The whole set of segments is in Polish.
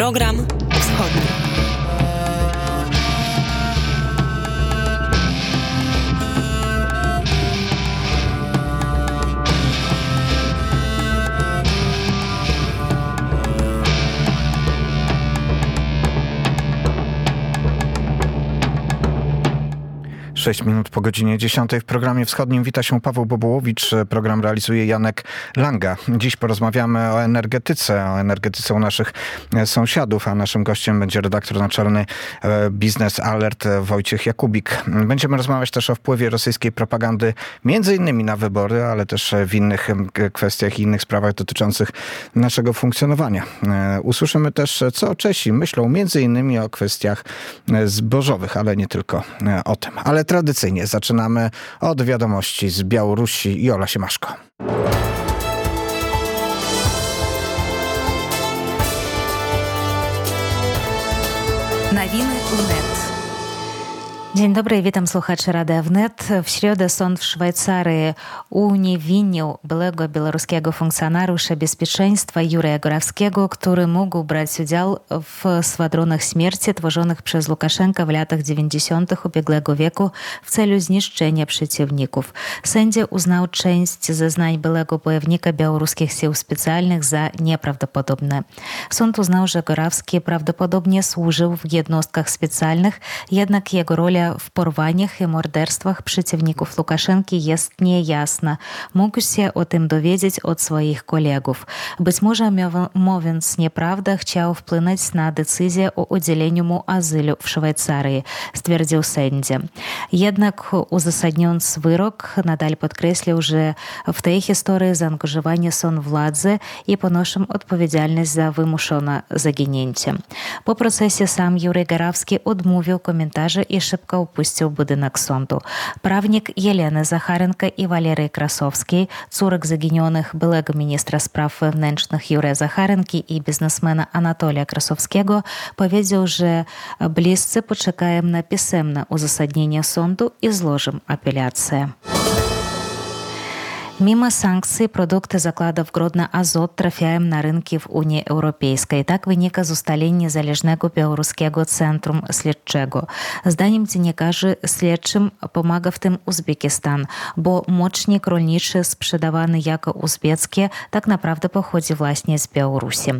Program 6 minut po godzinie 10 w programie wschodnim wita się Paweł Bobołowicz. Program realizuje Janek Langa. Dziś porozmawiamy o energetyce, o energetyce u naszych e, sąsiadów, a naszym gościem będzie redaktor naczelny e, Biznes Alert Wojciech Jakubik. Będziemy rozmawiać też o wpływie rosyjskiej propagandy, między innymi na wybory, ale też w innych kwestiach i innych sprawach dotyczących naszego funkcjonowania. E, usłyszymy też, co Czesi myślą między innymi o kwestiach zbożowych, ale nie tylko o tym. Ale tradycyjnie zaczynamy od wiadomości z Białorusi. Jola Siemaszko. UNET. Dzień dobry, witam słuchaczy Rady Wnet. W środę sąd w Szwajcarii uniewinnił byłego białoruskiego funkcjonariusza bezpieczeństwa Jurija Gorawskiego, który mógł brać udział w swadronach śmierci tworzonych przez Łukaszenkę w latach 90. ubiegłego wieku w celu zniszczenia przeciwników. Sędzia uznał część zeznań byłego bojownika białoruskich sił specjalnych za nieprawdopodobne. Sąd uznał, że Gorawski prawdopodobnie służył w jednostkach specjalnych, jednak jego rola w porwaniach i morderstwach przeciwników Łukaszenki jest niejasna. Mógł się o tym dowiedzieć od swoich kolegów. Być może mówiąc nieprawdę, chciał wpłynąć na decyzję o udzieleniu mu azylu w Szwajcarii, stwierdził sędzia. Jednak uzasadniając wyrok, nadal podkreślił, że w tej historii zaangażowani są władze i ponoszą odpowiedzialność za wymuszone zaginięcie. Po procesie sam Jurek Garawski odmówił komentarzy i szybko ловко упусціў будынак сонду. Правник Елены Захаренко і Валерый Красовскі, цурак загінёных былэга міністра справ wnętrzных Юрыя Захаренки і бізнесмена Анатолія Красовскего паведзіў, же блізцы пачакаем на пісэмна ўзасаднення сонду і зложым апеляцыя. Sankcji produkty zakładów Grodna Azot trafiają na rynki w Unii Europejskiej. Tak wynika z ustaleń Niezależnego Białoruskiego Centrum Śledczego. Zdaniem dziennikarzy śledczym pomaga w tym Uzbekistan, bo mocznik rolniczy sprzedawany jako uzbeckie tak naprawdę pochodzi właśnie z Białorusi.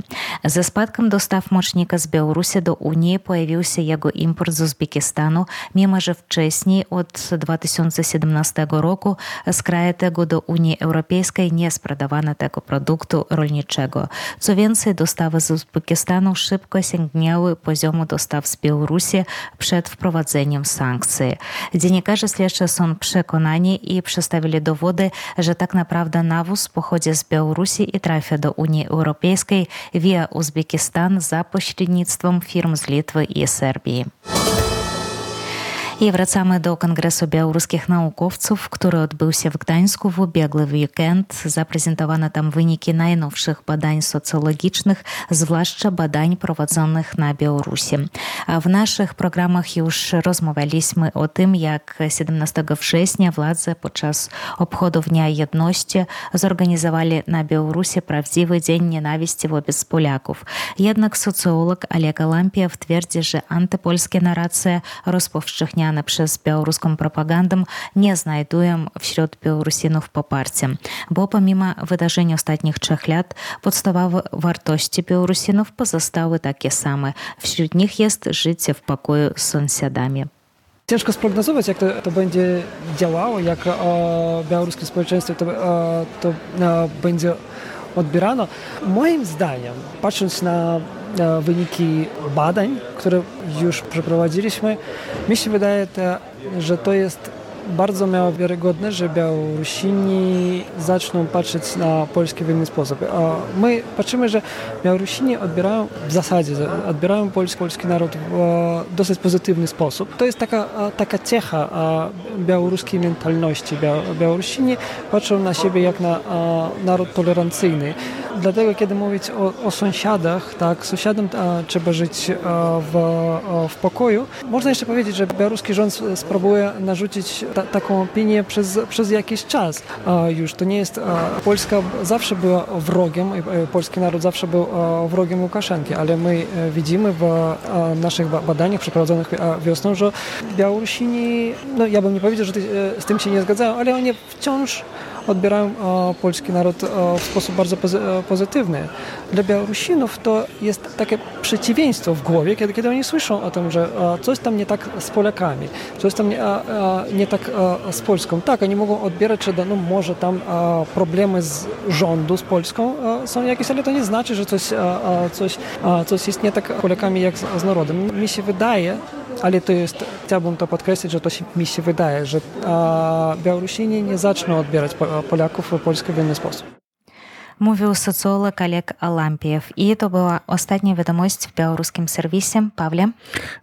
Ze spadkiem dostaw mocznika z Białorusi do Unii pojawił się jego import z Uzbekistanu, mimo że wcześniej od 2017 roku z kraju tego do Unii Unii Europejskiej nie sprzedawano tego produktu rolniczego. Co więcej, dostawy z Uzbekistanu szybko sięgnęły poziomu dostaw z Białorusi przed wprowadzeniem sankcji. Dziennikarze śledczy są przekonani i przedstawili dowody, że tak naprawdę nawóz pochodzi z Białorusi i trafia do Unii Europejskiej via Uzbekistan za pośrednictwem firm z Litwy i Serbii. I wracamy do Kongresu Białoruskich Naukowców, który odbył się w Gdańsku w ubiegły weekend. Zaprezentowano tam wyniki najnowszych badań socjologicznych, zwłaszcza badań prowadzonych na Białorusi. A w naszych programach już rozmawialiśmy o tym, jak 17 września władze podczas obchodów Dnia Jedności zorganizowali na Białorusi prawdziwy dzień nienawiści wobec Polaków. Jednak socjolog Oleg Lampiew twierdzi, że antypolskie narracje rozpowszechniane przez białoruską propagandę nie znajdują wśród Białorusinów poparcia, bo pomimo wydarzeń ostatnich trzech lat podstawowe wartości Białorusinów pozostały takie same. Wśród nich jest życie w pokoju z sąsiadami. Ciężko sprognozować, jak to, to będzie działało, jak o, białoruskie społeczeństwo to, o, to o, będzie odbierano. Moim zdaniem, patrząc na wyniki badań, które już przeprowadziliśmy, mi się wydaje, że to jest bardzo miało wiarygodne, że Białorusini zaczną patrzeć na Polskę w inny sposób. My patrzymy, że Białorusini odbierają w zasadzie, odbierają polski, polski naród w dosyć pozytywny sposób. To jest taka, taka cecha białoruskiej mentalności. Białorusini patrzą na siebie jak na naród tolerancyjny. Dlatego, kiedy mówić o, o sąsiadach, tak, sąsiadom a, trzeba żyć a, w, a, w pokoju. Można jeszcze powiedzieć, że białoruski rząd spróbuje narzucić ta, taką opinię przez, przez jakiś czas. już to nie jest, Polska zawsze była wrogiem, polski naród zawsze był wrogiem Łukaszenki, ale my e, widzimy w naszych badaniach przeprowadzonych wiosną, że Białorusini, no ja bym nie powiedział, że e, z tym się nie zgadzają, ale oni wciąż odbierają polski naród w sposób bardzo pozytywny. Dla Białorusinów to jest takie przeciwieństwo w głowie, kiedy, kiedy oni słyszą o tym, że coś tam nie tak z Polakami, coś tam nie, nie tak z Polską. Tak, oni mogą odbierać, że no, może tam problemy z rządu, z Polską są jakieś, ale to nie znaczy, że coś, coś, coś jest nie tak z Polakami jak z, z narodem. Mi się wydaje, ale to jest, chciałbym to podkreślić, że to się, mi się wydaje, że Białorusini nie zaczną odbierać Polaków w Polskę w inny sposób. Mówił socjolog Oleg Alampiew. I to była ostatnia wiadomość w białoruskim serwisie. Pawle?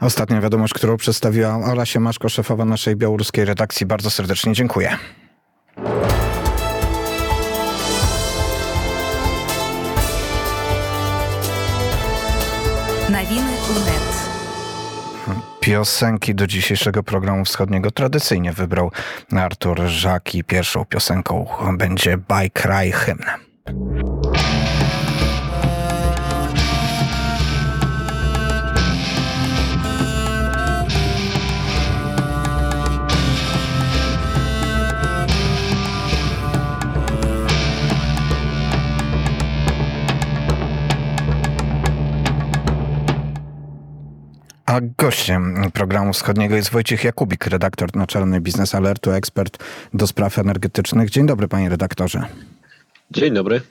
Ostatnia wiadomość, którą przedstawiła Ola Siemaszko, szefowa naszej białoruskiej redakcji. Bardzo serdecznie dziękuję. Piosenki do dzisiejszego programu wschodniego tradycyjnie wybrał Artur Żaki. Pierwszą piosenką będzie Bike Cry Hymn. A gościem programu wschodniego jest Wojciech Jakubik, redaktor naczelny Biznes Alertu, ekspert do spraw energetycznych. Dzień dobry, panie redaktorze. Dzień dobry.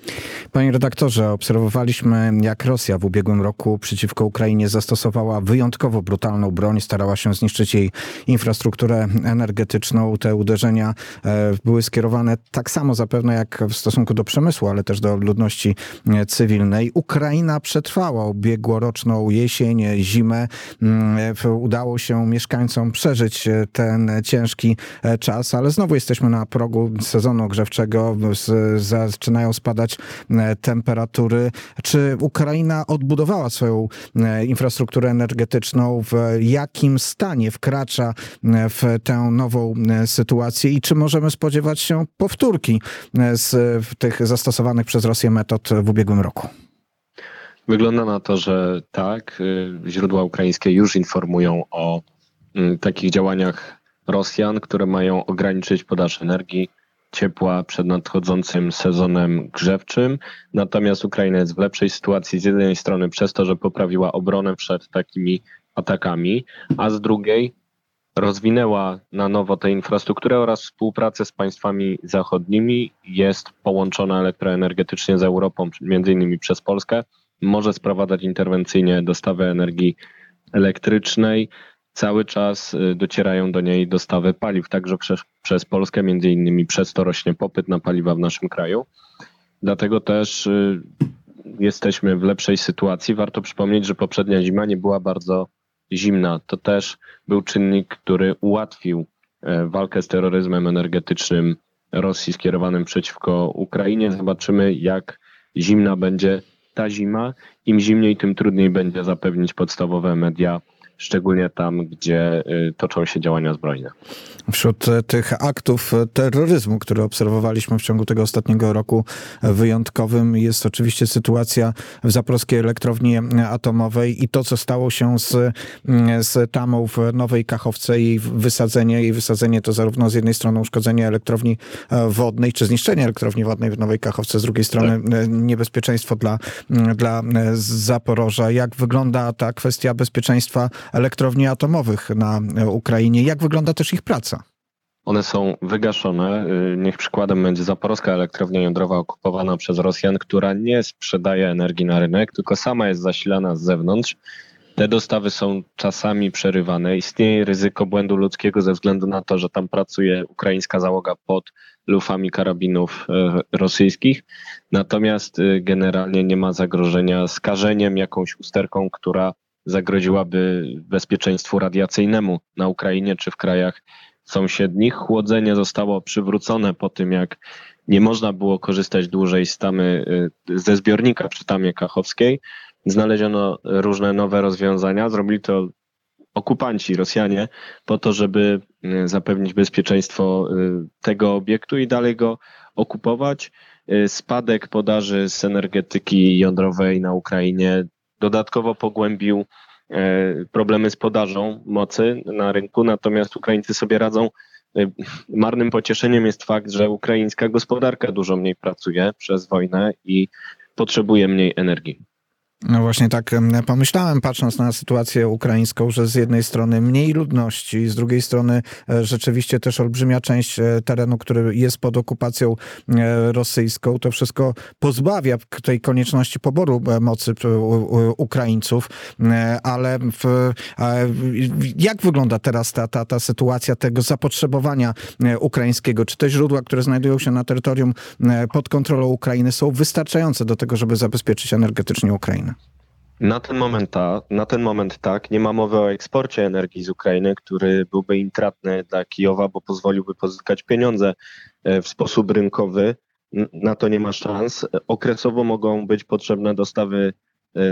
Panie redaktorze, obserwowaliśmy, jak Rosja w ubiegłym roku przeciwko Ukrainie zastosowała wyjątkowo brutalną broń, starała się zniszczyć jej infrastrukturę energetyczną. Te uderzenia e, były skierowane tak samo zapewne jak w stosunku do przemysłu, ale też do ludności e, cywilnej. Ukraina przetrwała ubiegłoroczną jesień, zimę. Mm, udało się mieszkańcom przeżyć e, ten ciężki czas, ale znowu jesteśmy na progu sezonu grzewczego. Zaczynają spadać temperatury. Czy Ukraina odbudowała swoją e, infrastrukturę energetyczną? W jakim stanie wkracza e, w tę nową e, sytuację i czy możemy spodziewać się powtórki z tych zastosowanych przez Rosję metod w ubiegłym roku? Wygląda na to, że tak. Źródła ukraińskie już informują o mm, takich działaniach Rosjan, które mają ograniczyć podaż energii ciepła przed nadchodzącym sezonem grzewczym. Natomiast Ukraina jest w lepszej sytuacji z jednej strony przez to, że poprawiła obronę przed takimi atakami, a z drugiej rozwinęła na nowo tę infrastrukturę oraz współpracę z państwami zachodnimi. Jest połączona elektroenergetycznie z Europą, między innymi przez Polskę. Może sprowadzać interwencyjnie dostawy energii elektrycznej cały czas y, docierają do niej dostawy paliw, także przez, przez Polskę, między innymi przez to rośnie popyt na paliwa w naszym kraju. Dlatego też y, jesteśmy w lepszej sytuacji. Warto przypomnieć, że poprzednia zima nie była bardzo zimna. To też był czynnik, który ułatwił e, walkę z terroryzmem energetycznym Rosji skierowanym przeciwko Ukrainie. Zobaczymy, jak zimna będzie ta zima. Im zimniej, tym trudniej będzie zapewnić podstawowe media szczególnie tam, gdzie y, toczą się działania zbrojne. Wśród e, tych aktów e, terroryzmu, które obserwowaliśmy w ciągu tego ostatniego roku e, wyjątkowym, jest oczywiście sytuacja w zaporowskiej elektrowni atomowej i to, co stało się z, mm, z tamą w Nowej Kachowce i wysadzenie. I wysadzenie to zarówno z jednej strony uszkodzenie elektrowni wodnej, czy zniszczenie elektrowni wodnej w Nowej Kachowce, z drugiej strony tak. niebezpieczeństwo dla, mm, dla Zaporoża. Jak wygląda ta kwestia bezpieczeństwa elektrowni atomowych na Ukrainie? Jak wygląda też ich praca? One są wygaszone. Y, niech przykładem będzie zaporowska elektrownia jądrowa okupowana przez Rosjan, która nie sprzedaje energii na rynek, tylko sama jest zasilana z zewnątrz. Te dostawy są czasami przerywane. Istnieje ryzyko błędu ludzkiego ze względu na to, że tam pracuje ukraińska załoga pod lufami karabinów y, rosyjskich. Natomiast y, generalnie nie ma zagrożenia skażeniem, jakąś usterką, która zagroziłaby bezpieczeństwu radiacyjnemu na Ukrainie czy w krajach sąsiednich. Chłodzenie zostało przywrócone po tym, jak nie można było korzystać dłużej z tamy, ze zbiornika przy tamie kachowskiej. Znaleziono różne nowe rozwiązania. Zrobili to okupanci, Rosjanie, po to, żeby zapewnić bezpieczeństwo tego obiektu i dalej go okupować. Spadek podaży z energetyki jądrowej na Ukrainie dodatkowo pogłębił e, problemy z podażą mocy na rynku, natomiast Ukraińcy sobie radzą. E, marnym pocieszeniem jest fakt, że ukraińska gospodarka dużo mniej pracuje przez wojnę i potrzebuje mniej energii. No właśnie tak pomyślałem, patrząc na sytuację ukraińską, że z jednej strony mniej ludności, z drugiej strony e, rzeczywiście też olbrzymia część e, terenu, który jest pod okupacją e, rosyjską, to wszystko pozbawia tej konieczności poboru mocy Ukraińców, ale w, jak wygląda teraz ta, ta, ta sytuacja tego zapotrzebowania ukraińskiego? Czy te źródła, które znajdują się na terytorium pod kontrolą Ukrainy są wystarczające do tego, żeby zabezpieczyć energetycznie Ukrainę? Na ten, moment ta, na ten moment tak, nie ma mowy o eksporcie energii z Ukrainy, który byłby intratny dla Kijowa, bo pozwoliłby pozyskać pieniądze e, w sposób rynkowy. Na to nie ma szans. Okresowo mogą być potrzebne dostawy E,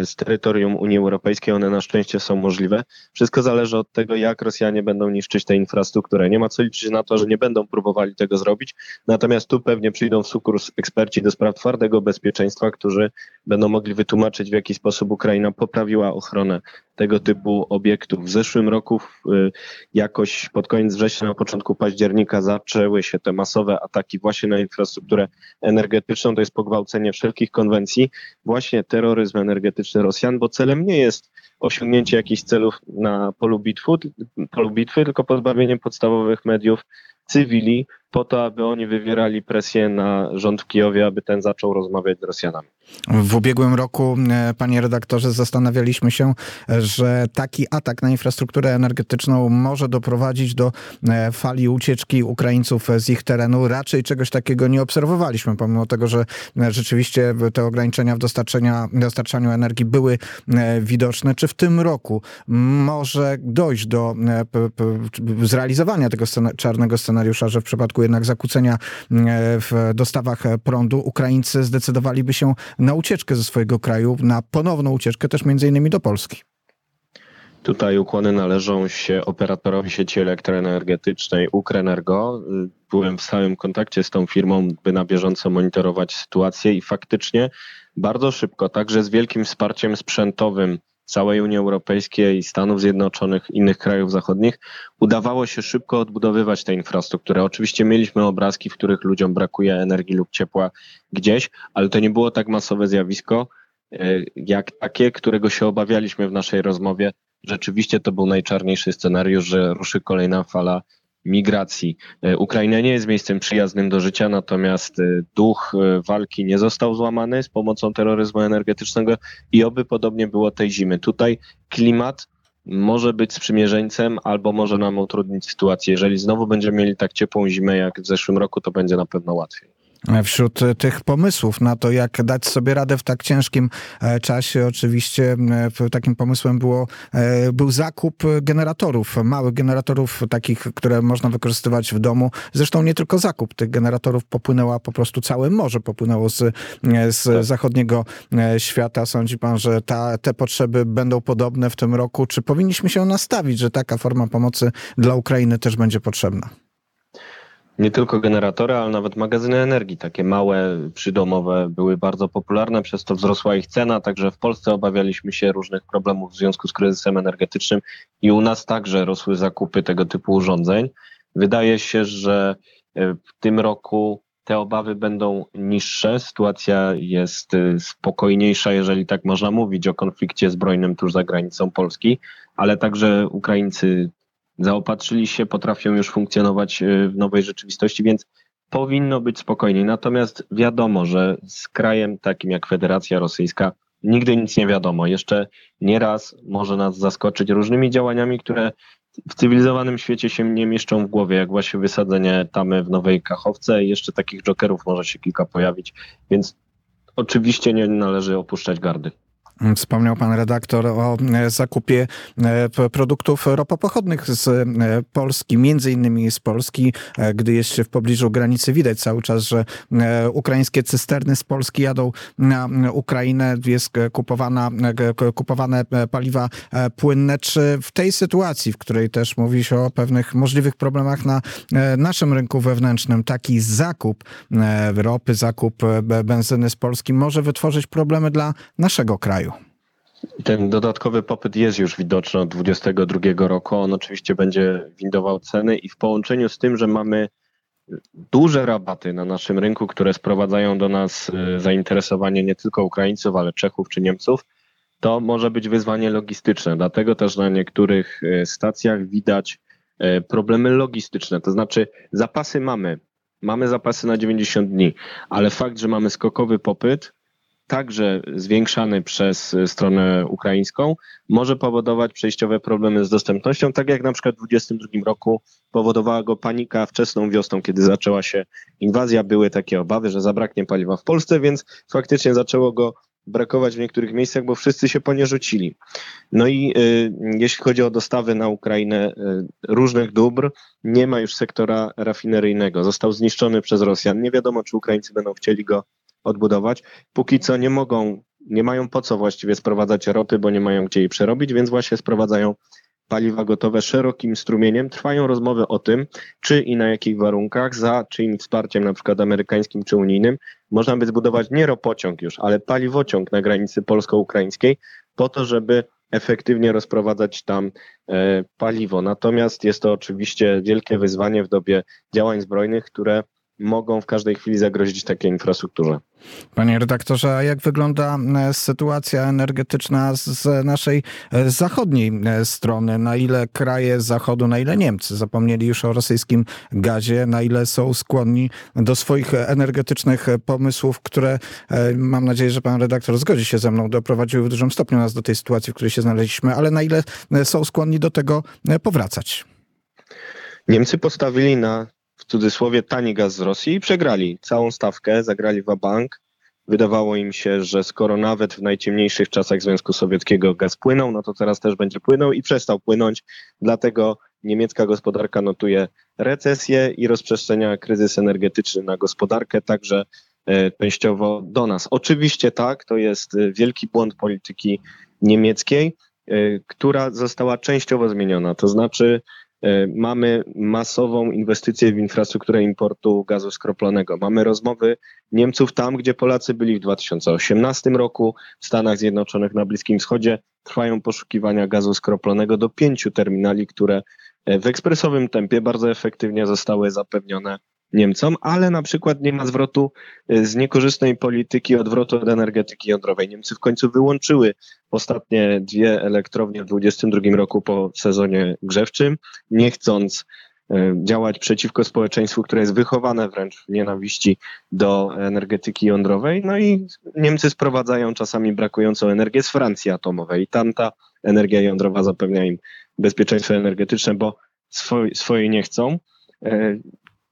z terytorium Unii Europejskiej. One na szczęście są możliwe. Wszystko zależy od tego, jak Rosjanie będą niszczyć tę infrastrukturę. Nie ma co liczyć na to, że nie będą próbowali tego zrobić. Natomiast tu pewnie przyjdą w sukurs eksperci do spraw twardego bezpieczeństwa, którzy będą mogli wytłumaczyć, w jaki sposób Ukraina poprawiła ochronę tego typu obiektów. W zeszłym roku y, jakoś pod koniec września, na początku października zaczęły się te masowe ataki właśnie na infrastrukturę energetyczną. To jest pogwałcenie wszelkich konwencji, właśnie terroryzm energetyczny Rosjan, bo celem nie jest osiągnięcie jakichś celów na polu bitwy, polu bitwy tylko pozbawienie podstawowych mediów cywili po to, aby oni wywierali presję na rząd w Kijowie, aby ten zaczął rozmawiać z Rosjanami. W ubiegłym roku, e, panie redaktorze, zastanawialiśmy się, że taki atak na infrastrukturę energetyczną może doprowadzić do e, fali ucieczki Ukraińców z ich terenu. Raczej czegoś takiego nie obserwowaliśmy, pomimo tego, że e, rzeczywiście te ograniczenia w dostarczaniu energii były widoczne. Czy w tym roku może dojść do zrealizowania tego czarnego scenariusza, że w przypadku jednak zakłócenia w dostawach prądu Ukraińcy zdecydowaliby się na ucieczkę ze swojego kraju, na ponowną ucieczkę też między innymi do Polski. Tutaj ukłony należą się operatorowi sieci elektroenergetycznej Ukrenergo. Byłem w stałym kontakcie z tą firmą, by na bieżąco monitorować sytuację i faktycznie bardzo szybko, także z wielkim wsparciem sprzętowym całej Unii Europejskiej, Stanów Zjednoczonych, innych krajów zachodnich, udawało się szybko odbudowywać tę infrastrukturę. Oczywiście mieliśmy obrazki, w których ludziom brakuje energii lub ciepła gdzieś, ale to nie było tak masowe zjawisko, e, jak takie, którego się obawialiśmy w naszej rozmowie. Rzeczywiście to był najczarniejszy scenariusz, że ruszy kolejna fala migracji. E, Ukraina nie jest miejscem przyjaznym do życia, natomiast e, duch e, walki nie został złamany z pomocą terroryzmu energetycznego i oby podobnie było tej zimy. Tutaj klimat może być sprzymierzeńcem albo może nam utrudnić sytuację. Jeżeli znowu będziemy mieli tak ciepłą zimę jak w zeszłym roku, to będzie na pewno łatwiej. Wśród tych pomysłów na to, jak dać sobie radę w tak ciężkim e, czasie, oczywiście takim pomysłem było, e, był zakup generatorów, małych generatorów, takich, które można wykorzystywać w domu. Zresztą nie tylko zakup tych generatorów popłynęła po prostu całe morze, popłynęło z, z tak. zachodniego e, świata. Sądzi pan, że ta, te potrzeby będą podobne w tym roku? Czy powinniśmy się nastawić, że taka forma pomocy dla Ukrainy też będzie potrzebna? Nie tylko generatory, ale nawet magazyny energii, takie małe, przydomowe, były bardzo popularne, przez to wzrosła ich cena. Także w Polsce obawialiśmy się różnych problemów w związku z kryzysem energetycznym i u nas także rosły zakupy tego typu urządzeń. Wydaje się, że e, w tym roku te obawy będą niższe. Sytuacja jest e, spokojniejsza, jeżeli tak można mówić o konflikcie zbrojnym tuż za granicą Polski, ale także Ukraińcy zaopatrzyli się, potrafią już funkcjonować e, w nowej rzeczywistości, więc powinno być spokojniej. Natomiast wiadomo, że z krajem takim jak Federacja Rosyjska nigdy nic nie wiadomo. Jeszcze nieraz może nas zaskoczyć różnymi działaniami, które w cywilizowanym świecie się nie mieszczą w głowie, jak właśnie wysadzenie tamy w Nowej Kachowce jeszcze takich jokerów może się kilka pojawić, więc oczywiście nie należy opuszczać gardy. Wspomniał pan redaktor o e, zakupie e, produktów ropopochodnych z e, Polski, między innymi z Polski, gdy jest się w pobliżu granicy. Widać cały czas, że ukraińskie cysterny z Polski jadą na Ukrainę, jest kupowana, kupowane paliwa płynne. Czy w tej sytuacji, w której też mówi się o pewnych możliwych problemach na naszym rynku wewnętrznym, taki zakup ropy, zakup benzyny z Polski może wytworzyć problemy dla naszego kraju? Ten dodatkowy popyt jest już widoczny od 2022 roku. On oczywiście będzie windował ceny i w połączeniu z tym, że mamy duże rabaty na naszym rynku, które sprowadzają do nas e, zainteresowanie nie tylko Ukraińców, ale Czechów czy Niemców, to może być wyzwanie logistyczne. Dlatego też na niektórych e, stacjach widać e, problemy logistyczne. To znaczy zapasy mamy, mamy zapasy na 90 dni, ale fakt, że mamy skokowy popyt, także zwiększany przez stronę ukraińską, może powodować przejściowe problemy z dostępnością, tak jak na przykład w 2022 roku powodowała go panika wczesną wiosną, kiedy zaczęła się inwazja. Były takie obawy, że zabraknie paliwa w Polsce, więc faktycznie zaczęło go brakować w niektórych miejscach, bo wszyscy się po nie rzucili. No i y, jeśli chodzi o dostawy na Ukrainę y, różnych dóbr, nie ma już sektora rafineryjnego. Został zniszczony przez Rosjan. Nie wiadomo, czy Ukraińcy będą chcieli go odbudować. Póki co nie mogą, nie mają po co właściwie sprowadzać ropy, bo nie mają gdzie jej przerobić, więc właśnie sprowadzają paliwa gotowe szerokim strumieniem. Trwają rozmowy o tym, czy i na jakich warunkach, za czyim wsparciem, na przykład amerykańskim czy unijnym, można by zbudować nie ropociąg już, ale paliwociąg na granicy polsko-ukraińskiej, po to, żeby efektywnie rozprowadzać tam e, paliwo. Natomiast jest to oczywiście wielkie wyzwanie w dobie działań zbrojnych, które mogą w każdej chwili zagrozić takiej infrastrukturze. Panie redaktorze, a jak wygląda e, sytuacja energetyczna z naszej e, zachodniej e, strony? Na ile kraje zachodu, na ile Niemcy zapomnieli już o rosyjskim gazie, na ile są skłonni do swoich energetycznych pomysłów, które mam nadzieję, że pan redaktor zgodzi się ze mną, doprowadziły w dużym stopniu nas do tej sytuacji, w której się znaleźliśmy, ale na ile są skłonni do tego powracać? Niemcy postawili na w cudzysłowie tani gaz z Rosji i przegrali całą stawkę, zagrali w bank. Wydawało im się, że skoro nawet w najciemniejszych czasach Związku Sowieckiego gaz płynął, no to teraz też będzie płynął i przestał płynąć. Dlatego niemiecka gospodarka notuje recesję i rozprzestrzenia kryzys energetyczny na gospodarkę, także e, częściowo do nas. Oczywiście tak, to jest e, wielki błąd polityki niemieckiej, e, która została częściowo zmieniona. To znaczy mamy masową inwestycję w infrastrukturę importu gazu skroplonego. Mamy rozmowy Niemców tam, gdzie Polacy byli w 2018 roku, w Stanach Zjednoczonych, na Bliskim Wschodzie. Trwają poszukiwania gazu skroplonego do pięciu terminali, które e, w ekspresowym tempie bardzo efektywnie zostały zapewnione Niemcom, ale na przykład nie ma zwrotu y, z niekorzystnej polityki odwrotu od energetyki jądrowej. Niemcy w końcu wyłączyły ostatnie dwie elektrownie w 2022 roku po sezonie grzewczym, nie chcąc y, działać przeciwko społeczeństwu, które jest wychowane wręcz w nienawiści do energetyki jądrowej. No i Niemcy sprowadzają czasami brakującą energię z Francji atomowej i tamta energia jądrowa zapewnia im bezpieczeństwo energetyczne, bo swoj, swojej nie chcą.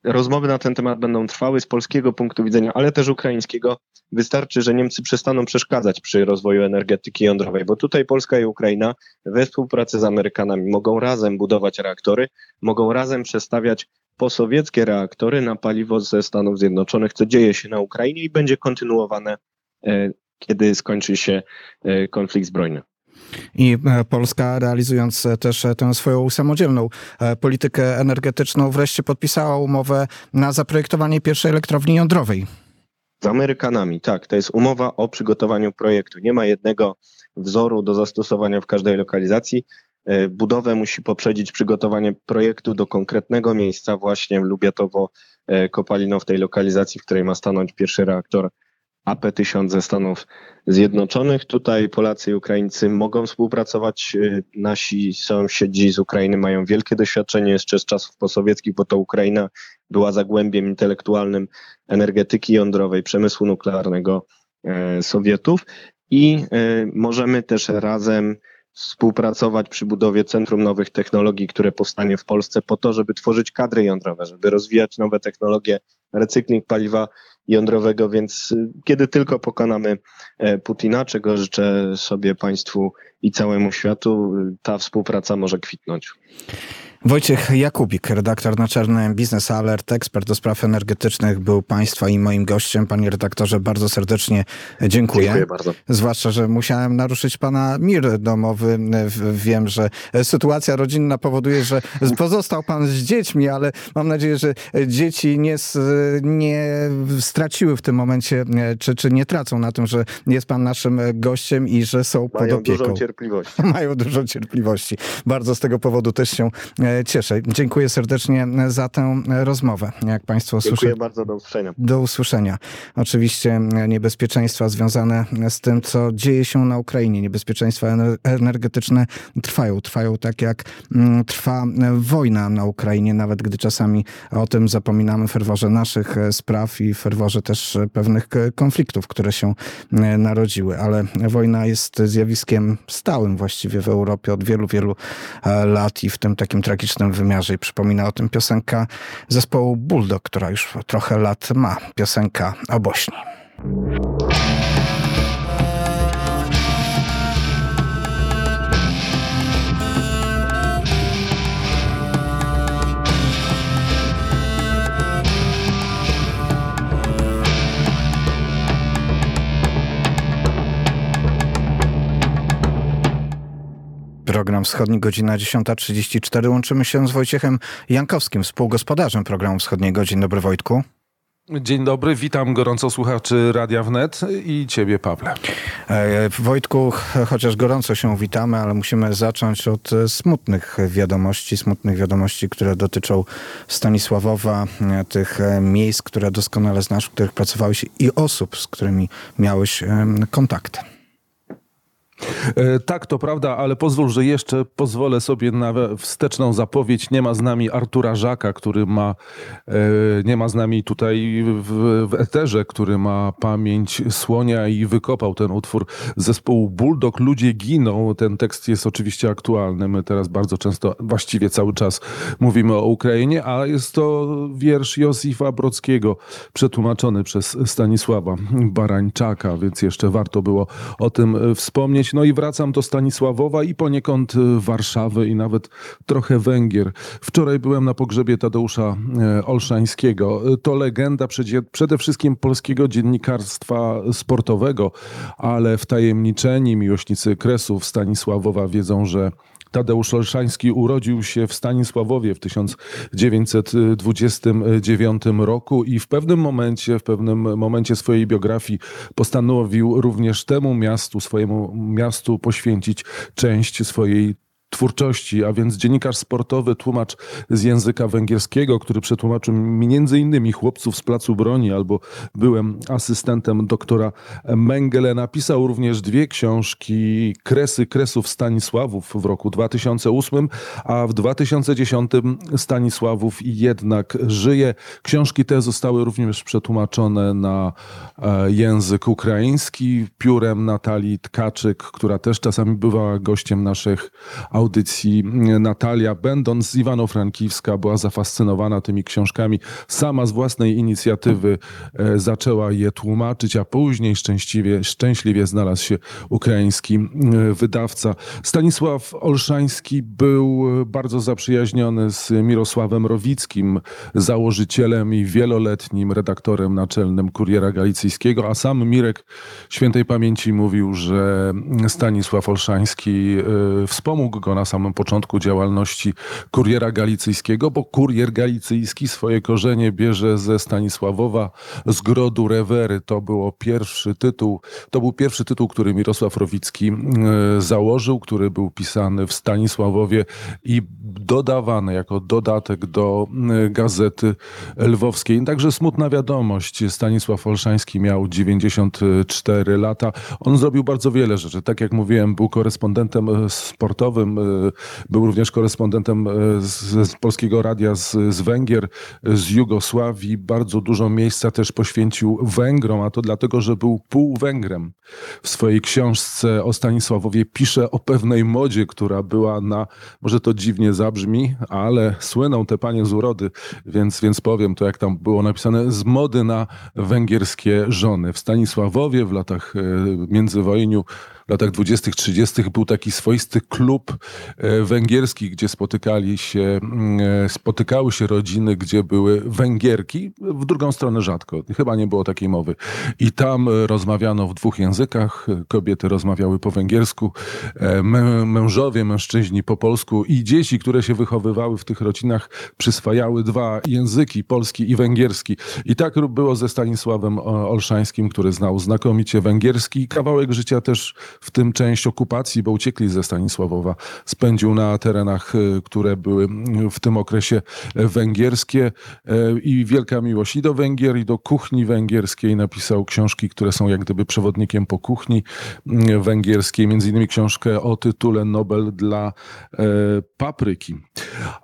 Rozmowy na ten temat będą trwały z polskiego punktu widzenia, ale też ukraińskiego. Wystarczy, że Niemcy przestaną przeszkadzać przy rozwoju energetyki jądrowej, bo tutaj Polska i Ukraina we współpracy z Amerykanami mogą razem budować reaktory, mogą razem przestawiać posowieckie reaktory na paliwo ze Stanów Zjednoczonych, co dzieje się na Ukrainie i będzie kontynuowane, e, kiedy skończy się e, konflikt zbrojny. I e, Polska, realizując e, też e, tę swoją samodzielną politykę energetyczną, wreszcie podpisała umowę na zaprojektowanie pierwszej elektrowni jądrowej. Z Amerykanami, tak. To jest umowa o przygotowaniu projektu. Nie ma jednego wzoru do zastosowania w każdej lokalizacji. Budowę musi poprzedzić przygotowanie projektu do konkretnego miejsca, właśnie w Lubiatowo Kopalino, w tej lokalizacji, w której ma stanąć pierwszy reaktor AP1000 ze Stanów Zjednoczonych. Tutaj Polacy i Ukraińcy mogą współpracować. Nasi sąsiedzi z Ukrainy mają wielkie doświadczenie jeszcze z czasów posowieckich, bo to Ukraina była zagłębiem intelektualnym energetyki jądrowej, przemysłu nuklearnego e, Sowietów i e, możemy też razem współpracować przy budowie Centrum Nowych Technologii, które powstanie w Polsce po to, żeby tworzyć kadry jądrowe, żeby rozwijać nowe technologie, recykling paliwa jądrowego, więc y, kiedy tylko pokonamy e, Putina, czego życzę sobie państwu i całemu światu, y, ta współpraca może kwitnąć. Wojciech Jakubik, redaktor naczelny Business Alert, ekspert do spraw energetycznych, był Państwa i moim gościem. Panie redaktorze, bardzo serdecznie dziękuję. Dziękuję bardzo. Zwłaszcza, że musiałem naruszyć Pana mir domowy. Wiem, że sytuacja rodzinna powoduje, że pozostał Pan z dziećmi, ale mam nadzieję, że dzieci nie, nie straciły w tym momencie, czy, czy nie tracą na tym, że jest Pan naszym gościem i że są Mają pod opieką. dużą cierpliwość. Mają dużo cierpliwości. Bardzo z tego powodu też się cieszę. Dziękuję serdecznie za tę rozmowę. Jak Państwo Dziękuję bardzo, do usłyszenia. Do usłyszenia. Oczywiście niebezpieczeństwa związane z tym, co dzieje się na Ukrainie, niebezpieczeństwa ener- energetyczne trwają. Trwają tak, jak mm, trwa wojna na Ukrainie, nawet gdy czasami o tym zapominamy w ferworze naszych e, spraw i w ferworze też e, pewnych konfliktów, które się e, narodziły. Ale wojna jest zjawiskiem stałym właściwie w Europie od wielu, wielu lat i w tym takim tragicznym wymiarze. I przypomina o tym piosenka zespołu Bulldog, która już trochę lat ma. Piosenka o Bośni. Program Wschodni, godzina 10.34. Łączymy się z Wojciechem Jankowskim, współgospodarzem programu Wschodniego. Dzień dobry, Wojtku. Dzień dobry, witam gorąco słuchaczy Radia Wnet i ciebie, Pawle. E, Wojtku, ch- chociaż gorąco się witamy, ale musimy zacząć od e, smutnych wiadomości, smutnych wiadomości, które dotyczą Stanisławowa, e, tych miejsc, które doskonale znasz, w których pracowałeś i osób, z którymi miałeś kontakt. E, tak, to prawda, ale pozwól, że jeszcze pozwolę sobie na wsteczną zapowiedź. Nie ma z nami Artura Żaka, który ma, e, nie ma z nami tutaj w, w eterze, który ma pamięć słonia i wykopał ten utwór zespołu Bulldog. Ludzie giną. Ten tekst jest oczywiście aktualny. My teraz bardzo często, właściwie cały czas mówimy o Ukrainie, a jest to wiersz Józefa Brockiego, przetłumaczony przez Stanisława Barańczaka, więc jeszcze warto było o tym e, No i wracam do Stanisławowa i poniekąd e, Warszawy i nawet trochę Węgier. Wczoraj byłem na pogrzebie Tadeusza e, Olszańskiego. E, To legenda przede wszystkim polskiego dziennikarstwa sportowego, ale wtajemniczeni miłośnicy kresów Stanisławowa wiedzą, że Tadeusz Olszański urodził się w Stanisławowie w 1929 roku i w pewnym momencie, w pewnym momencie swojej biografii postanowił również temu miastu, swojemu miastu poświęcić część swojej twórczości, a więc dziennikarz sportowy, tłumacz z języka węgierskiego, który przetłumaczył innymi chłopców z Placu Broni, albo byłem asystentem doktora Mengele. Napisał również dwie książki, Kresy Kresów Stanisławów w roku 2008, a w 2010 Stanisławów jednak żyje. Książki te zostały również przetłumaczone na e, język ukraiński piórem Natalii Tkaczyk, która też czasami była gościem naszych audycji. Natalia, będąc z Iwano-Frankiwska, była zafascynowana tymi książkami. Sama z własnej inicjatywy e, zaczęła je tłumaczyć, a później szczęśliwie, szczęśliwie znalazł się ukraiński e, wydawca. Stanisław Olszański był e, bardzo zaprzyjaźniony z Mirosławem Rowickim, założycielem i wieloletnim redaktorem naczelnym Kuriera Galicyjskiego, a sam Mirek świętej pamięci mówił, że Stanisław Olszański wspomógł go na samym początku działalności Kuriera Galicyjskiego, bo Kurier Galicyjski swoje korzenie bierze ze Stanisławowa, z Grodu Rewery. To było pierwszy tytuł, to był pierwszy tytuł, który Mirosław Rowicki e, założył, który był pisany w Stanisławowie i dodawany jako dodatek do e, gazety lwowskiej. Także smutna wiadomość. Stanisław Olszański miał 94 lata. On zrobił bardzo wiele rzeczy. Tak jak mówiłem, był korespondentem e, sportowym był również korespondentem z, z Polskiego Radia z, z Węgier, z Jugosławii. Bardzo dużo miejsca też poświęcił Węgrom, a to dlatego, że był półwęgrem. W swojej książce o Stanisławowie pisze o pewnej modzie, która była na, może to dziwnie zabrzmi, ale słyną te panie z urody, więc, więc powiem to, jak tam było napisane, z mody na węgierskie żony. W Stanisławowie w latach e, międzywojniu latach 20., 30. był taki swoisty klub e, węgierski, gdzie spotykali się, mm, e, spotykały się rodziny, gdzie były Węgierki, w drugą stronę rzadko, chyba nie było takiej mowy. I tam e, rozmawiano w dwóch językach, kobiety rozmawiały po węgiersku, mężowie, mężczyźni po polsku i dzieci, które się wychowywały w tych rodzinach, przyswajały dwa języki, polski i węgierski. I tak było ze Stanisławem Olszańskim, który znał znakomicie węgierski. Kawałek życia też w tym część okupacji, bo uciekli ze Stanisławowa, spędził na terenach, e, które były w tym okresie węgierskie e, i wielka miłość i do Węgier, i do kuchni węgierskiej. Napisał książki, które są jak gdyby przewodnikiem po kuchni węgierskiej, między innymi książkę o tytule Nobel dla papryki.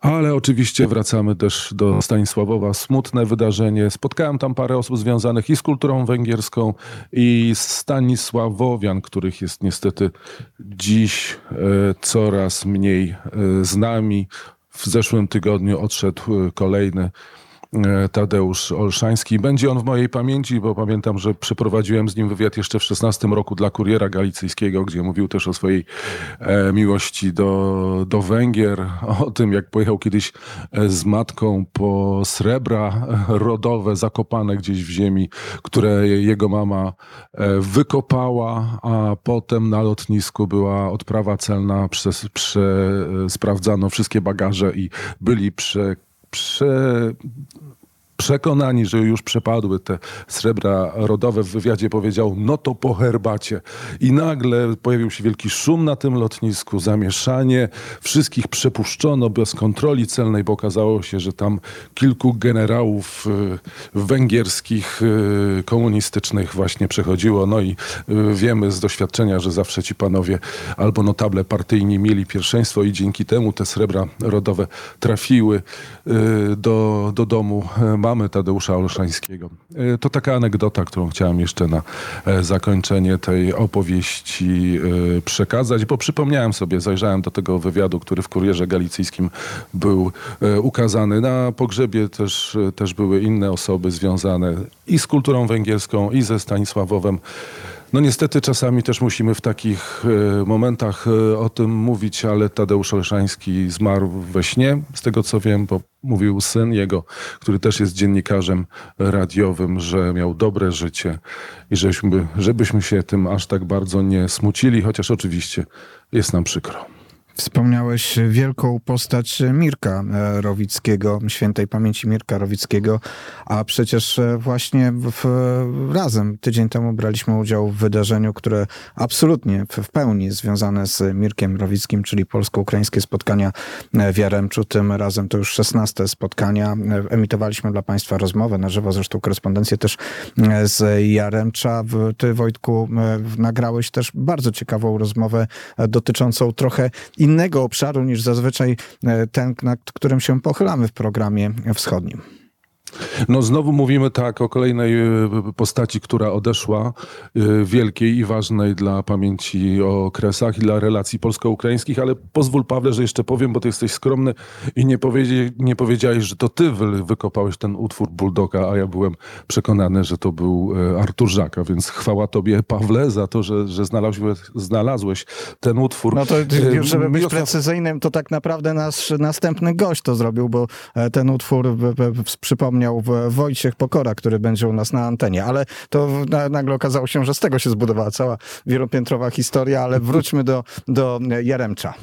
Ale oczywiście wracamy też do Stanisławowa. Smutne wydarzenie. Spotkałem tam parę osób związanych i z kulturą węgierską, i z Stanisławowian, których jest niestety dziś e, coraz mniej e, z nami. W zeszłym tygodniu odszedł e, kolejny Tadeusz Olszański. Będzie on w mojej pamięci, bo pamiętam, że przeprowadziłem z nim wywiad jeszcze w 16 roku dla Kuriera Galicyjskiego, gdzie mówił też o swojej e, miłości do, do Węgier, o tym, jak pojechał kiedyś e, z matką po srebra rodowe zakopane gdzieś w ziemi, które jego mama wykopała, a potem na lotnisku była odprawa celna, prze, prze, sprawdzano wszystkie bagaże i byli prze prze, przekonani, że już przepadły te srebra rodowe, w wywiadzie powiedział, no to po herbacie. I nagle pojawił się wielki szum na tym lotnisku, zamieszanie, wszystkich przepuszczono bez kontroli celnej, bo okazało się, że tam kilku generałów y, węgierskich, y, komunistycznych właśnie przechodziło. No i y, wiemy z doświadczenia, że zawsze ci panowie albo notable partyjni mieli pierwszeństwo i dzięki temu te srebra rodowe trafiły do, do domu mamy Tadeusza Olszańskiego. E, to taka anegdota, którą chciałem jeszcze na e, zakończenie tej opowieści e, przekazać, bo przypomniałem sobie, zajrzałem do tego wywiadu, który w Kurierze Galicyjskim był ukazany. Na pogrzebie też, też były inne osoby związane i z kulturą węgierską, i ze Stanisławowem. No niestety czasami też musimy w takich e, momentach e, o tym mówić, ale Tadeusz Olszański zmarł we śnie, z tego co wiem, bo mówił syn jego, który też jest dziennikarzem radiowym, że miał dobre życie i żeśmy, żebyśmy się tym aż tak bardzo nie smucili, chociaż oczywiście jest nam przykro. Wspomniałeś wielką postać Mirka e, Rowickiego, świętej pamięci Mirka Rowickiego, a przecież e, właśnie w, razem tydzień temu braliśmy udział w wydarzeniu, które absolutnie w pełni związane z Mirkiem Rowickim, czyli polsko-ukraińskie spotkania e, w Jaremczu. Tym razem to już 16 spotkania. Emitowaliśmy dla Państwa rozmowę na żywo, zresztą korespondencję też z Jaremcza. Ty, Wojtku, nagrałeś też bardzo ciekawą rozmowę dotyczącą trochę innego obszaru niż zazwyczaj e, ten, nad którym się pochylamy w programie wschodnim. No znowu mówimy tak o kolejnej e, postaci, która odeszła, e, wielkiej i ważnej dla pamięci o okresach i dla relacji polsko-ukraińskich, ale pozwól Pawle, że jeszcze powiem, bo ty jesteś skromny i nie, powiedzi, nie powiedziałeś, że to ty wykopałeś ten utwór Bulldoga, a ja byłem przekonany, że to był e, Artur Żaka, więc chwała tobie Pawle za to, że, że znalazłeś, znalazłeś ten utwór. No to już żeby być precyzyjnym, to tak naprawdę nasz następny gość to zrobił, bo ten utwór przypomniał wspomniał Wojciech Pokora, który będzie u nas na antenie, ale to nagle okazało się, że z tego się zbudowała cała wielopiętrowa historia, ale wróćmy do, do Jaremcza.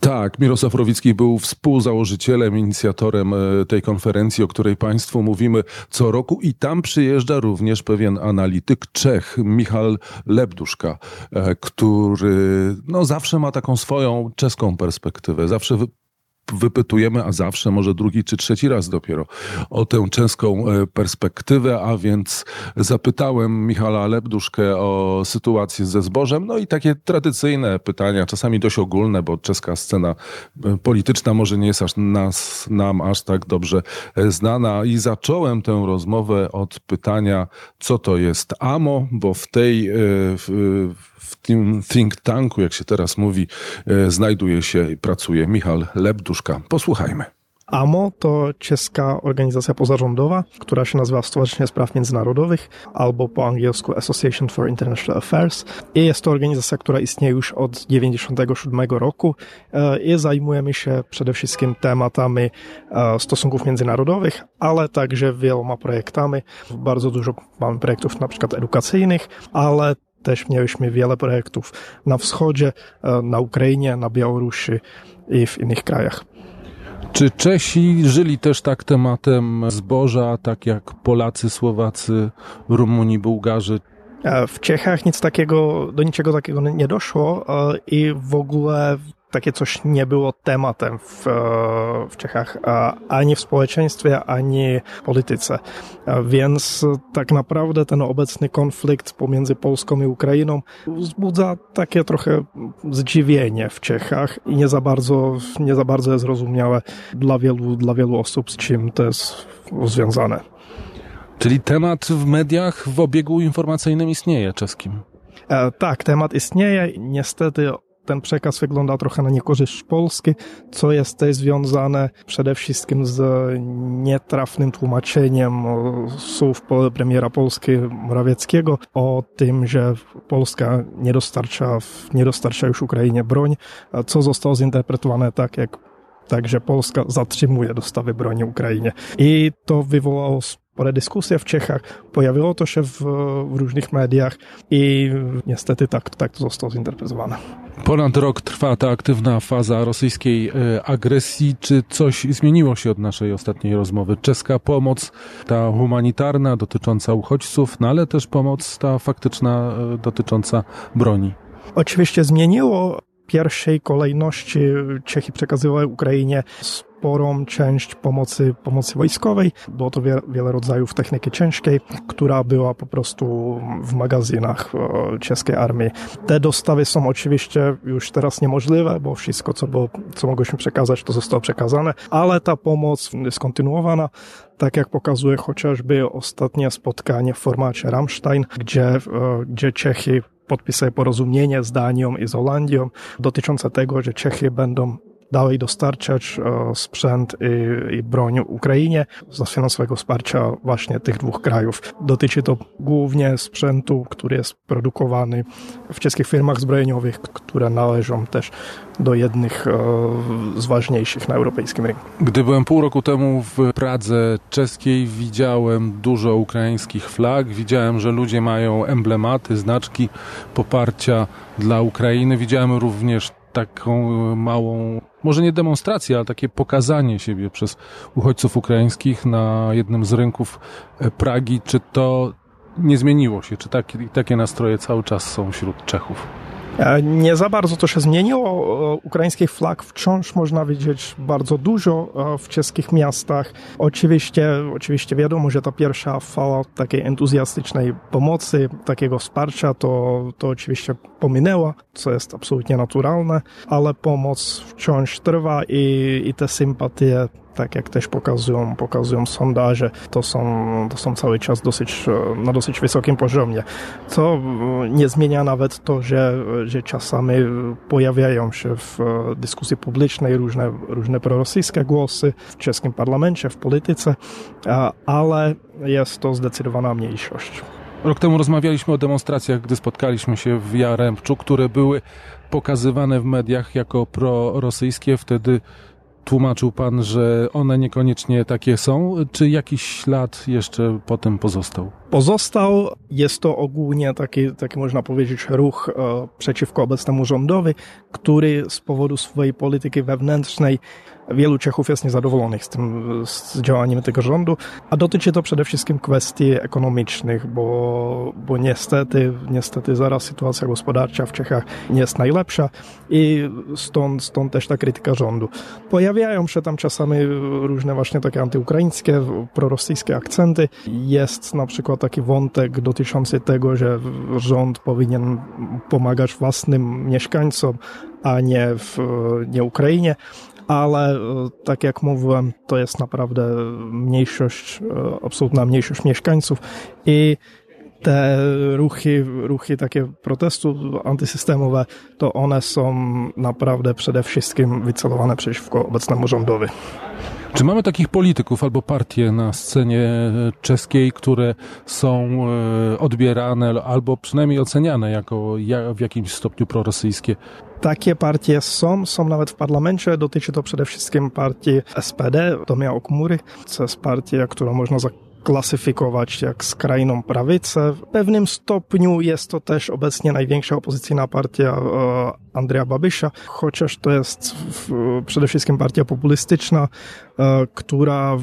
Tak, Mirosław Rowicki był współzałożycielem, inicjatorem e, tej konferencji, o której Państwu mówimy co roku i tam przyjeżdża również pewien analityk Czech, Michal Lebduszka, e, który no, zawsze ma taką swoją czeską perspektywę, zawsze wypytujemy, a zawsze może drugi czy trzeci raz dopiero o tę czeską e, perspektywę, a więc zapytałem Michala Lebduszkę o sytuację ze zbożem, no i takie tradycyjne pytania, czasami dość ogólne, bo czeska scena e, polityczna może nie jest aż nas, nam aż tak dobrze e, znana. I zacząłem tę rozmowę od pytania, co to jest AMO, bo w tej w, w tym think tanku, jak się teraz mówi, znajduje się i pracuje Michal Lebduszka. Posłuchajmy. AMO to czeska organizacja pozarządowa, która się nazywa Stowarzyszenie Spraw Międzynarodowych albo po angielsku Association for International Affairs. I jest to organizacja, która istnieje już od 1997 roku e, i zajmujemy się przede wszystkim tematami e, stosunków międzynarodowych, ale także wieloma projektami. Bardzo dużo mamy projektów na przykład edukacyjnych, ale też mieliśmy wiele projektów na wschodzie, e, na Ukrainie, na Białorusi i w innych krajach. Czy Czesi żyli też tak tematem zboża, tak jak Polacy, Słowacy, Rumuni, Bułgarzy? E, w Czechach nic takiego, do niczego takiego nie doszło e, i w ogóle takie coś nie było tematem w, e, w Czechach, ani w społeczeństwie, ani w polityce. Więc tak naprawdę ten obecny konflikt pomiędzy Polską i Ukrainą wzbudza takie trochę zdziwienie w Czechach i nie za bardzo, nie za bardzo jest zrozumiałe dla wielu, dla wielu osób, z czym to jest związane. Czyli temat w mediach, w obiegu informacyjnym istnieje czeskim. E, tak, temat istnieje. Niestety ten przekaz wygląda trochę na niekorzyść Polski, co jest też związane przede wszystkim z nietrafnym tłumaczeniem słów premiera Polski Morawieckiego o tym, że Polska nie dostarcza, nie dostarcza już Ukrainie broń, co zostało zinterpretowane tak, jak tak, że Polska zatrzymuje dostawy broni Ukrainie. I to wywołało spore dyskusje w Czechach, pojawiło to się w, w różnych mediach i niestety tak, tak to zostało zinterpretowane. Ponad rok trwa ta aktywna faza rosyjskiej e, agresji. Czy coś zmieniło się od naszej ostatniej rozmowy? Czeska pomoc, ta humanitarna dotycząca uchodźców, no ale też pomoc ta faktyczna e, dotycząca broni. Oczywiście zmieniło. W pierwszej kolejności Czechy przekazywały Ukrainie sporą część pomocy, pomocy wojskowej. Było to wiele, wiele rodzajów techniki ciężkiej, która była po prostu w magazynach czeskiej armii. Te dostawy są oczywiście już teraz niemożliwe, bo wszystko, co, było, co mogłyśmy przekazać, to zostało przekazane, ale ta pomoc jest kontynuowana tak jak pokazuje chociażby ostatnie spotkanie w formacie Rammstein, gdzie, gdzie Czechy podpisały porozumienie z Danią i z Holandią dotyczące tego, że Czechy będą dalej dostarczać e, sprzęt i, i broń Ukrainie za finansowego wsparcia właśnie tych dwóch krajów. Dotyczy to głównie sprzętu, który jest produkowany w czeskich firmach zbrojeniowych, które należą też do jednych e, z ważniejszych na europejskim rynku. Gdy byłem pół roku temu w Pradze czeskiej, widziałem dużo ukraińskich flag, widziałem, że ludzie mają emblematy, znaczki poparcia dla Ukrainy. Widziałem również taką małą może nie demonstrację, ale takie pokazanie siebie przez uchodźców ukraińskich na jednym z rynków e, Pragi. Czy to nie zmieniło się? Czy takie, takie nastroje cały czas są wśród Czechów? E, nie za bardzo to się zmieniło. Ukraińskich flag wciąż można widzieć bardzo dużo e, w czeskich miastach. Oczywiście, oczywiście wiadomo, że ta pierwsza fala takiej entuzjastycznej pomocy, takiego wsparcia, to, to oczywiście pominęła, co jest absolutnie naturalne, ale pomoc wciąż trwa i, i te sympatie tak jak też pokazują, pokazują sondaże, to są, to są cały czas dosyć, na dosyć wysokim poziomie. Co e, nie zmienia nawet to, że, że czasami pojawiają się w dyskusji publicznej różne, różne prorosyjskie głosy w czeskim parlamencie, w polityce, ale jest to zdecydowana mniejszość. Rok temu rozmawialiśmy o demonstracjach, gdy spotkaliśmy się w Jaremczu, które były pokazywane w mediach jako prorosyjskie. Wtedy tłumaczył pan, że one niekoniecznie takie są. Czy jakiś ślad jeszcze potem pozostał? Pozostał. Jest to ogólnie taki, taki można powiedzieć, ruch e, przeciwko obecnemu rządowi, który z powodu swojej polityki wewnętrznej wielu Czechów jest niezadowolonych z tym, z działaniem tego rządu, a dotyczy to przede wszystkim kwestii ekonomicznych, bo, bo niestety, niestety zaraz sytuacja gospodarcza w Czechach nie jest najlepsza i stąd, stąd też ta krytyka rządu. Pojawiają się tam czasami różne właśnie takie antyukraińskie, prorosyjskie akcenty. Jest na przykład taki wątek dotyczący tego, że rząd powinien pomagać własnym mieszkańcom, a nie w nie Ukrainie ale tak jak mówiłem, to jest naprawdę mniejszość, absolutna mniejszość mieszkańców i te ruchy, ruchy takie protestu antysystemowe, to one są naprawdę przede wszystkim wycelowane przeciwko obecnemu rządowi. Czy mamy takich polityków albo partie na scenie czeskiej, które są odbierane albo przynajmniej oceniane jako w jakimś stopniu prorosyjskie? Takie partie są, są nawet w parlamencie. Dotyczy to przede wszystkim partii SPD, to miało Okmury. To jest partia, którą można klasyfikować jak skrajną prawicę. W pewnym stopniu jest to też obecnie największa opozycyjna partia Andrea Babysza, chociaż to jest przede wszystkim partia populistyczna, która,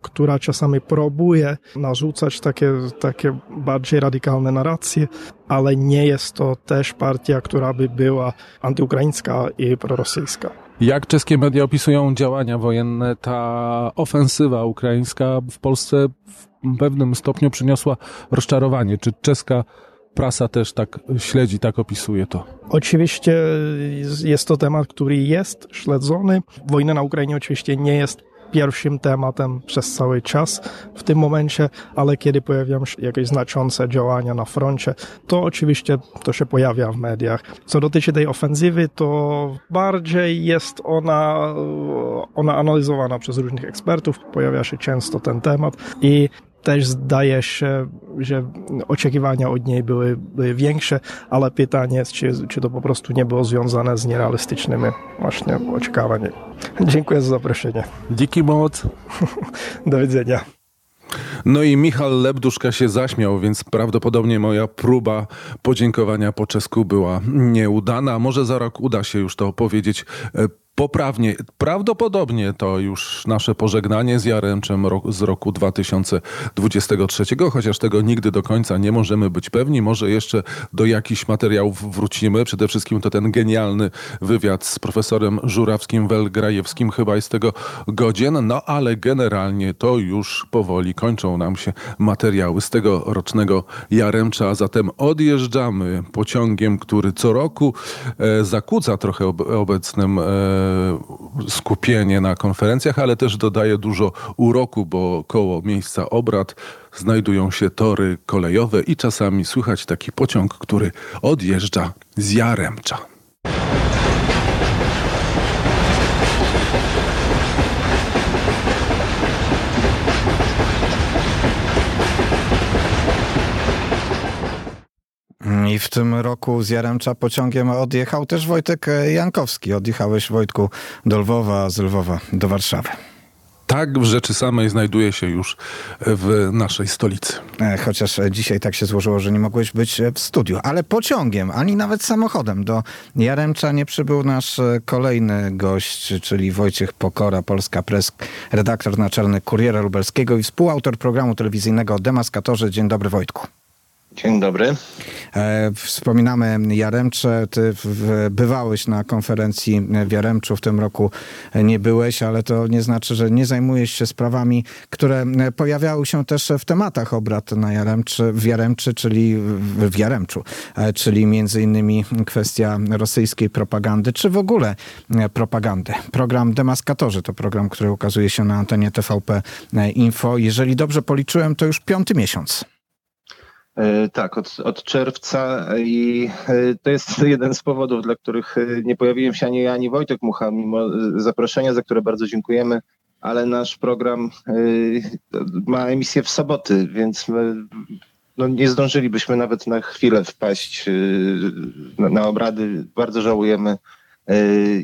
która czasami próbuje narzucać takie, takie bardziej radykalne narracje, ale nie jest to też partia, która by była antyukraińska i prorosyjska. Jak czeskie media opisują działania wojenne, ta ofensywa ukraińska w Polsce w pewnym stopniu przyniosła rozczarowanie. Czy czeska prasa też tak śledzi, tak opisuje to? Oczywiście jest to temat, który jest śledzony. Wojna na Ukrainie oczywiście nie jest pierwszym tematem przez cały czas w tym momencie, ale kiedy pojawiają się jakieś znaczące działania na froncie, to oczywiście to się pojawia w mediach. Co dotyczy tej ofensywy, to bardziej jest ona, ona analizowana przez różnych ekspertów, pojawia się często ten temat i też zdaje się, że oczekiwania od niej były, były większe, ale pytanie jest, czy, czy to po prostu nie było związane z nierealistycznymi właśnie oczekiwaniami. Dziękuję za zaproszenie. Dzięki moc. Do widzenia. No i Michał Lebduszka się zaśmiał, więc prawdopodobnie moja próba podziękowania po czesku była nieudana. Może za rok uda się już to powiedzieć e, poprawnie. Prawdopodobnie to już nasze pożegnanie z Jaremczem z roku 2023, chociaż tego nigdy do końca nie możemy być pewni. Może jeszcze do jakichś materiałów wrócimy. Przede wszystkim to ten genialny wywiad z profesorem Żurawskim, Welgrajewskim chyba jest tego godzien. No ale generalnie to już powoli kończą nam się materiały z tego rocznego Jaremcza, zatem odjeżdżamy pociągiem, który co roku e, zakłóca trochę obecnym e, skupienie na konferencjach, ale też dodaje dużo uroku, bo koło miejsca obrad znajdują się tory kolejowe i czasami słychać taki pociąg, który odjeżdża z Jaremcza. I w tym roku z Jaremcza pociągiem odjechał też Wojtek Jankowski. Odjechałeś, Wojtku, do Lwowa, z Lwowa do Warszawy. Tak w rzeczy samej znajduje się już w naszej stolicy. E, chociaż dzisiaj tak się złożyło, że nie mogłeś być w studiu. Ale pociągiem, ani nawet samochodem do Jaremcza nie przybył nasz kolejny gość, czyli Wojciech Pokora, Polska Press, redaktor naczelny Kuriera Lubelskiego i współautor programu telewizyjnego Demaskatorzy. Dzień dobry Wojtku. Dzień dobry. E, wspominamy Jaremcze. Ty bywałeś na konferencji w Jaremczu. W tym roku nie byłeś, ale to nie znaczy, że nie zajmujesz się sprawami, które pojawiały się też w tematach obrad na Jaremczy, w Jaremczy, czyli w Jaremczu, e, czyli między innymi kwestia rosyjskiej propagandy, czy w ogóle propagandy. Program Demaskatorzy to program, który ukazuje się na antenie TVP Info. Jeżeli dobrze policzyłem, to już piąty miesiąc. E, tak, od, od czerwca i e, to jest jeden z powodów, dla których e, nie pojawiłem się ani ja, ani Wojtek Mucha, mimo zaproszenia, za które bardzo dziękujemy, ale nasz program ma emisję w soboty, więc my, no, nie zdążylibyśmy nawet na chwilę wpaść na, na obrady. Bardzo żałujemy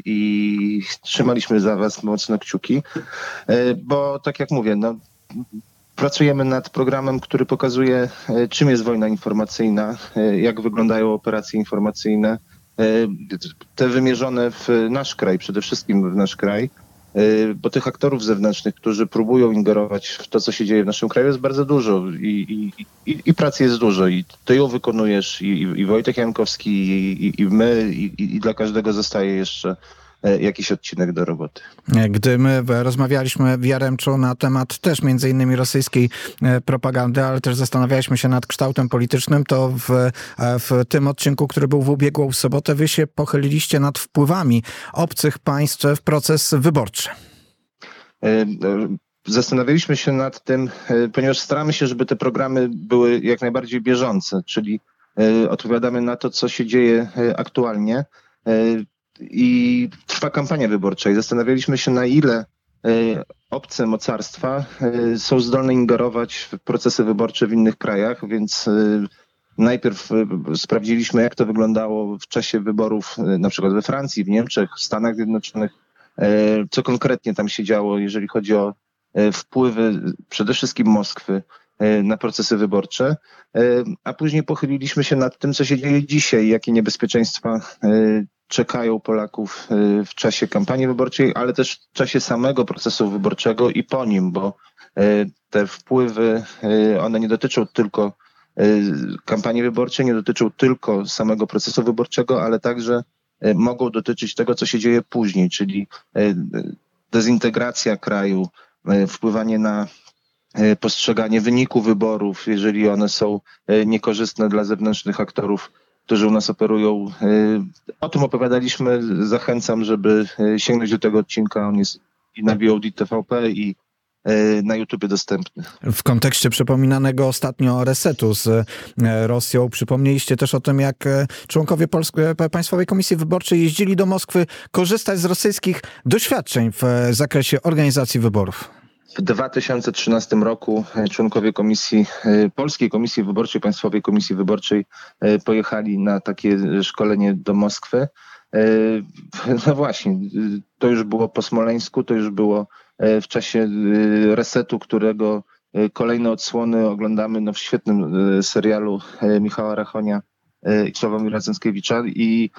i trzymaliśmy za was mocno kciuki, bo tak jak mówię, no, Pracujemy nad programem, który pokazuje, e, czym jest wojna informacyjna, e, jak wyglądają operacje informacyjne, e, te wymierzone w nasz kraj, przede wszystkim w nasz kraj, bo tych aktorów zewnętrznych, którzy próbują ingerować w to, co się dzieje w naszym kraju, jest bardzo dużo i, i, i, i pracy jest dużo. I ty ją wykonujesz, i, i Wojtek Jankowski, i, i my, i, i dla każdego zostaje jeszcze jakiś odcinek do roboty. Gdy my rozmawialiśmy w Jaremczu na temat też między innymi rosyjskiej e, propagandy, ale też zastanawialiśmy się nad kształtem politycznym, to w, e, w tym odcinku, który był w ubiegłą sobotę, wy się pochyliliście nad wpływami obcych państw w proces wyborczy. Zastanawialiśmy się nad tym, ponieważ staramy się, żeby te programy były jak najbardziej bieżące, czyli odpowiadamy na to, co się dzieje aktualnie i trwa kampania wyborcza i zastanawialiśmy się, na ile e, obce mocarstwa e, są zdolne ingerować w procesy wyborcze w innych krajach, więc e, najpierw sprawdziliśmy, jak to wyglądało w czasie wyborów na przykład we Francji, w Niemczech, w Stanach Zjednoczonych, co konkretnie tam się działo, jeżeli chodzi o wpływy przede wszystkim Moskwy na procesy wyborcze, a później pochyliliśmy się nad tym, co się dzieje dzisiaj, jakie niebezpieczeństwa czekają Polaków y, w czasie kampanii wyborczej, ale też w czasie samego procesu wyborczego i po nim, bo y, te wpływy, y, one nie dotyczą tylko kampanii wyborczej, nie dotyczą tylko samego procesu wyborczego, ale także mogą dotyczyć tego, co się dzieje później, czyli dezintegracja kraju, wpływanie na postrzeganie wyniku wyborów, jeżeli one są niekorzystne dla zewnętrznych aktorów którzy u nas operują. E, o tym opowiadaliśmy. Zachęcam, żeby e, sięgnąć do tego odcinka. On jest i na VOD TVP i e, na YouTube dostępny. W kontekście przypominanego ostatnio resetu z Rosją, przypomnieliście też o tym, jak członkowie Polskiej Państwowej Komisji Wyborczej jeździli do Moskwy korzystać z rosyjskich doświadczeń w zakresie organizacji wyborów. W 2013 roku e, członkowie komisji, e, Polskiej Komisji Wyborczej, Państwowej Komisji Wyborczej e, pojechali na takie szkolenie do Moskwy. No właśnie, to już było po Smoleńsku, to już było w czasie resetu, którego kolejne odsłony oglądamy no, w świetnym serialu Michała Rachonia i Sławomira Cęckiewicza i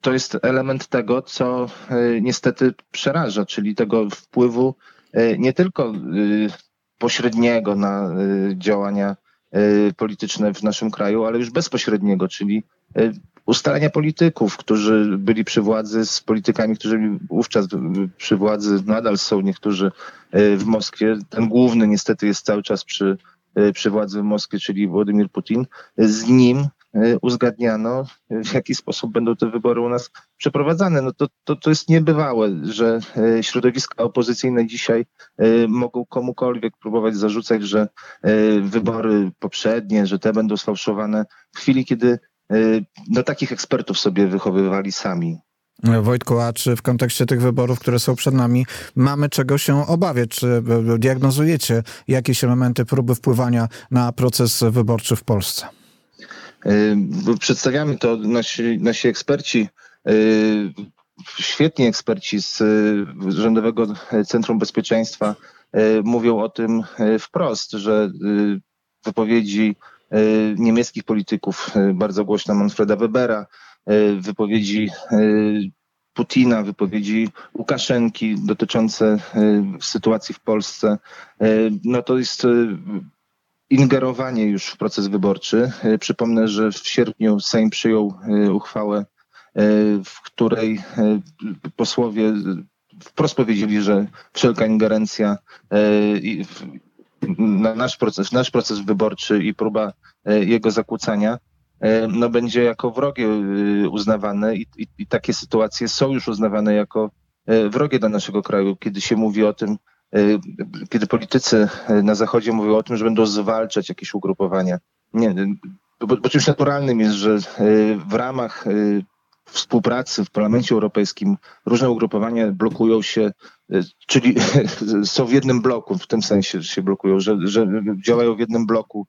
to jest element tego, co niestety przeraża, czyli tego wpływu nie tylko e, pośredniego na e, działania polityczne w naszym kraju, ale już bezpośredniego, czyli ustalenia polityków, którzy byli przy władzy z politykami, którzy wówczas przy władzy, nadal są niektórzy w Moskwie. Ten główny niestety jest cały czas przy, przy władzy w Moskwie, czyli Władimir Putin. Z nim E, uzgadniano, w jaki sposób będą te wybory u nas przeprowadzane. No to, to, to jest niebywałe, że e, środowiska opozycyjne dzisiaj e, mogą komukolwiek próbować zarzucać, że wybory poprzednie, że te będą sfałszowane w chwili, kiedy no, takich ekspertów sobie wychowywali sami. Wojtku, a czy w kontekście tych wyborów, które są przed nami, mamy czego się obawiać? Czy diagnozujecie jakieś elementy próby wpływania na proces wyborczy w Polsce? Przedstawiamy to nasi, nasi eksperci, świetni eksperci z Rządowego Centrum Bezpieczeństwa mówią o tym wprost, że wypowiedzi niemieckich polityków, bardzo głośna Manfreda Webera, wypowiedzi Putina, wypowiedzi Łukaszenki dotyczące sytuacji w Polsce, no to jest ingerowanie już w proces wyborczy. E, przypomnę, że w sierpniu Sejm przyjął e, uchwałę, e, w której posłowie wprost powiedzieli, że wszelka ingerencja na nasz proces, nasz proces wyborczy i próba jego zakłócania no, będzie jako wrogie uznawane i, i, i takie sytuacje są już uznawane jako wrogie dla naszego kraju, kiedy się mówi o tym, kiedy politycy y, na Zachodzie mówią o tym, że będą zwalczać jakieś ugrupowania. Nie, y, bo, bo czymś naturalnym jest, że w ramach współpracy w Parlamencie Europejskim różne ugrupowania blokują się, czyli są w jednym bloku, w tym sensie że się blokują, że, że działają w jednym bloku,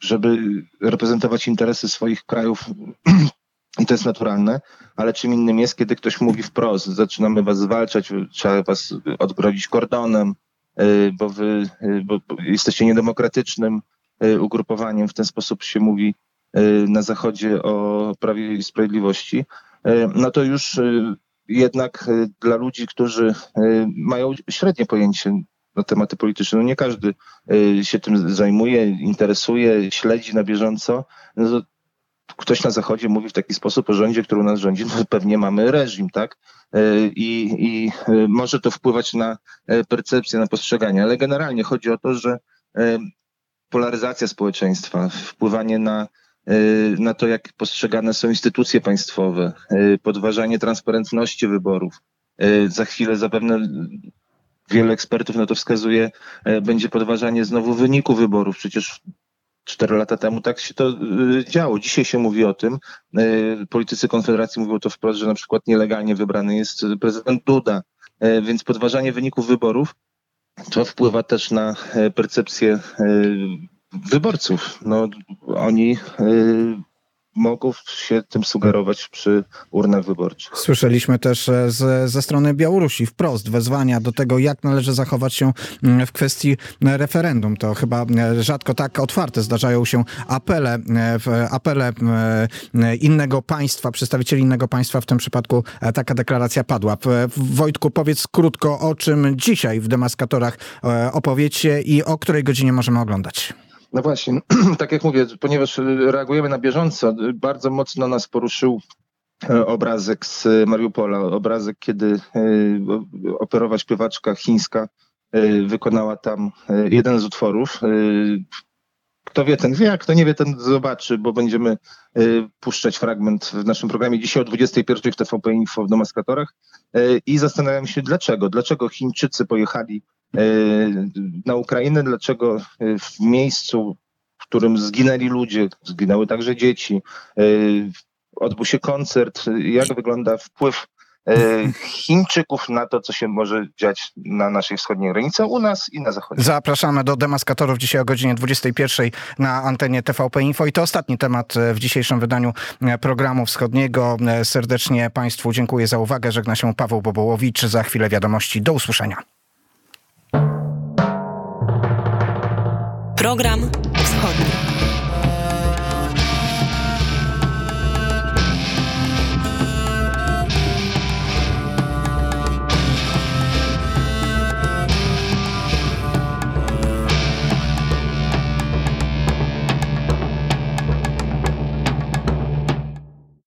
żeby reprezentować interesy swoich krajów i to jest naturalne, ale czym innym jest, kiedy ktoś mówi wprost, zaczynamy was zwalczać, trzeba was odgrodzić kordonem, y, bo wy y, bo jesteście niedemokratycznym y, ugrupowaniem. W ten sposób się mówi na Zachodzie o prawie i sprawiedliwości. No to już jednak dla ludzi, którzy mają średnie pojęcie na tematy polityczne, no nie każdy się tym zajmuje, interesuje, śledzi na bieżąco, no ktoś na Zachodzie mówi w taki sposób o rządzie, który u nas rządzi, no pewnie mamy reżim, tak? I, I może to wpływać na percepcję, na postrzeganie, ale generalnie chodzi o to, że polaryzacja społeczeństwa, wpływanie na, na to, jak postrzegane są instytucje państwowe, podważanie transparentności wyborów. Za chwilę zapewne wielu ekspertów na to wskazuje, będzie podważanie znowu wyniku wyborów. Przecież cztery lata temu tak się to działo. Dzisiaj się mówi o tym. Politycy Konfederacji mówią to wprost, że na przykład nielegalnie wybrany jest prezydent Duda. Więc podważanie wyników wyborów to wpływa też na percepcję wyborców. No, oni mogą się tym sugerować przy urnach wyborczych. Słyszeliśmy też z, ze strony Białorusi wprost wezwania do tego, jak należy zachować się mm, w kwestii referendum. To chyba rzadko tak otwarte zdarzają się apele, apele innego państwa, przedstawicieli innego państwa. W tym przypadku e, taka deklaracja padła. Wojtku, powiedz krótko, o czym dzisiaj w Demaskatorach e, opowiecie i o której godzinie możemy oglądać. No właśnie, tak jak mówię, ponieważ reagujemy na bieżąco, bardzo mocno nas poruszył e, obrazek z Mariupola, obrazek, kiedy operowa śpiewaczka chińska wykonała tam jeden z utworów. Kto wie, ten wie, a kto nie wie, ten zobaczy, bo będziemy puszczać fragment w naszym programie dzisiaj o 21 w TVP Info w Domaskatorach i zastanawiam się dlaczego. Dlaczego Chińczycy pojechali na Ukrainę, dlaczego e, w miejscu, w którym zginęli ludzie, zginęły także dzieci, e, odbył się koncert, jak wygląda wpływ Chińczyków na to, co się może dziać na naszej wschodniej granicy, u nas i na zachodzie. Zapraszamy do demaskatorów dzisiaj o godzinie 21 na antenie TVP Info. I to ostatni temat w dzisiejszym wydaniu programu wschodniego. Serdecznie Państwu dziękuję za uwagę. Żegna się Paweł Bobołowicz. Za chwilę wiadomości. Do usłyszenia. Program Wschodni.